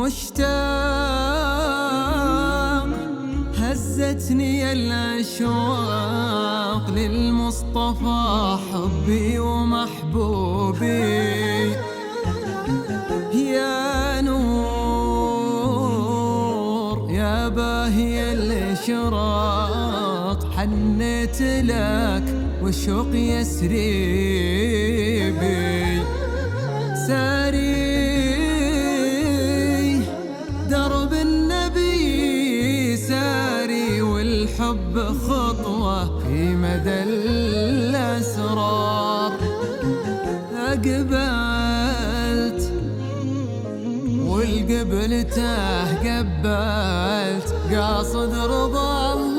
مشتاق هزتني الأشواق للمصطفى حبي ومحبوبي. يا نور يا باهي الإشراق حنيت لك والشوق يسري بي والحب خطوة في مدى الأسرار أقبلت والقبل تاه قبلت قاصد رضا الله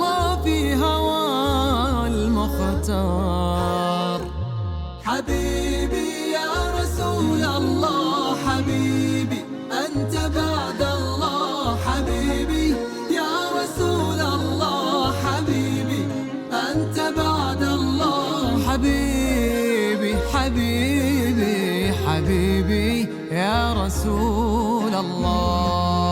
حبيبي حبيبي يا رسول الله.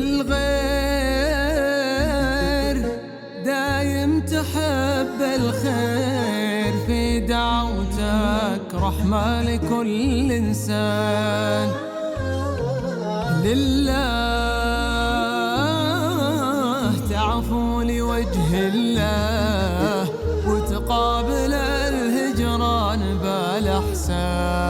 للغير دايم تحب الخير. في دعوتك رحمة لكل إنسان. لله تعفو لوجه الله وتقابل الهجران بالأحسان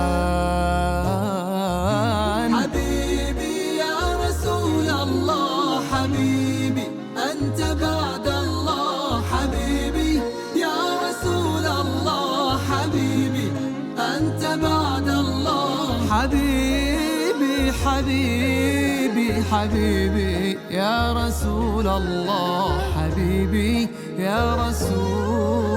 حبيبي حبيبي حبيبي يا رسول الله حبيبي يا رسول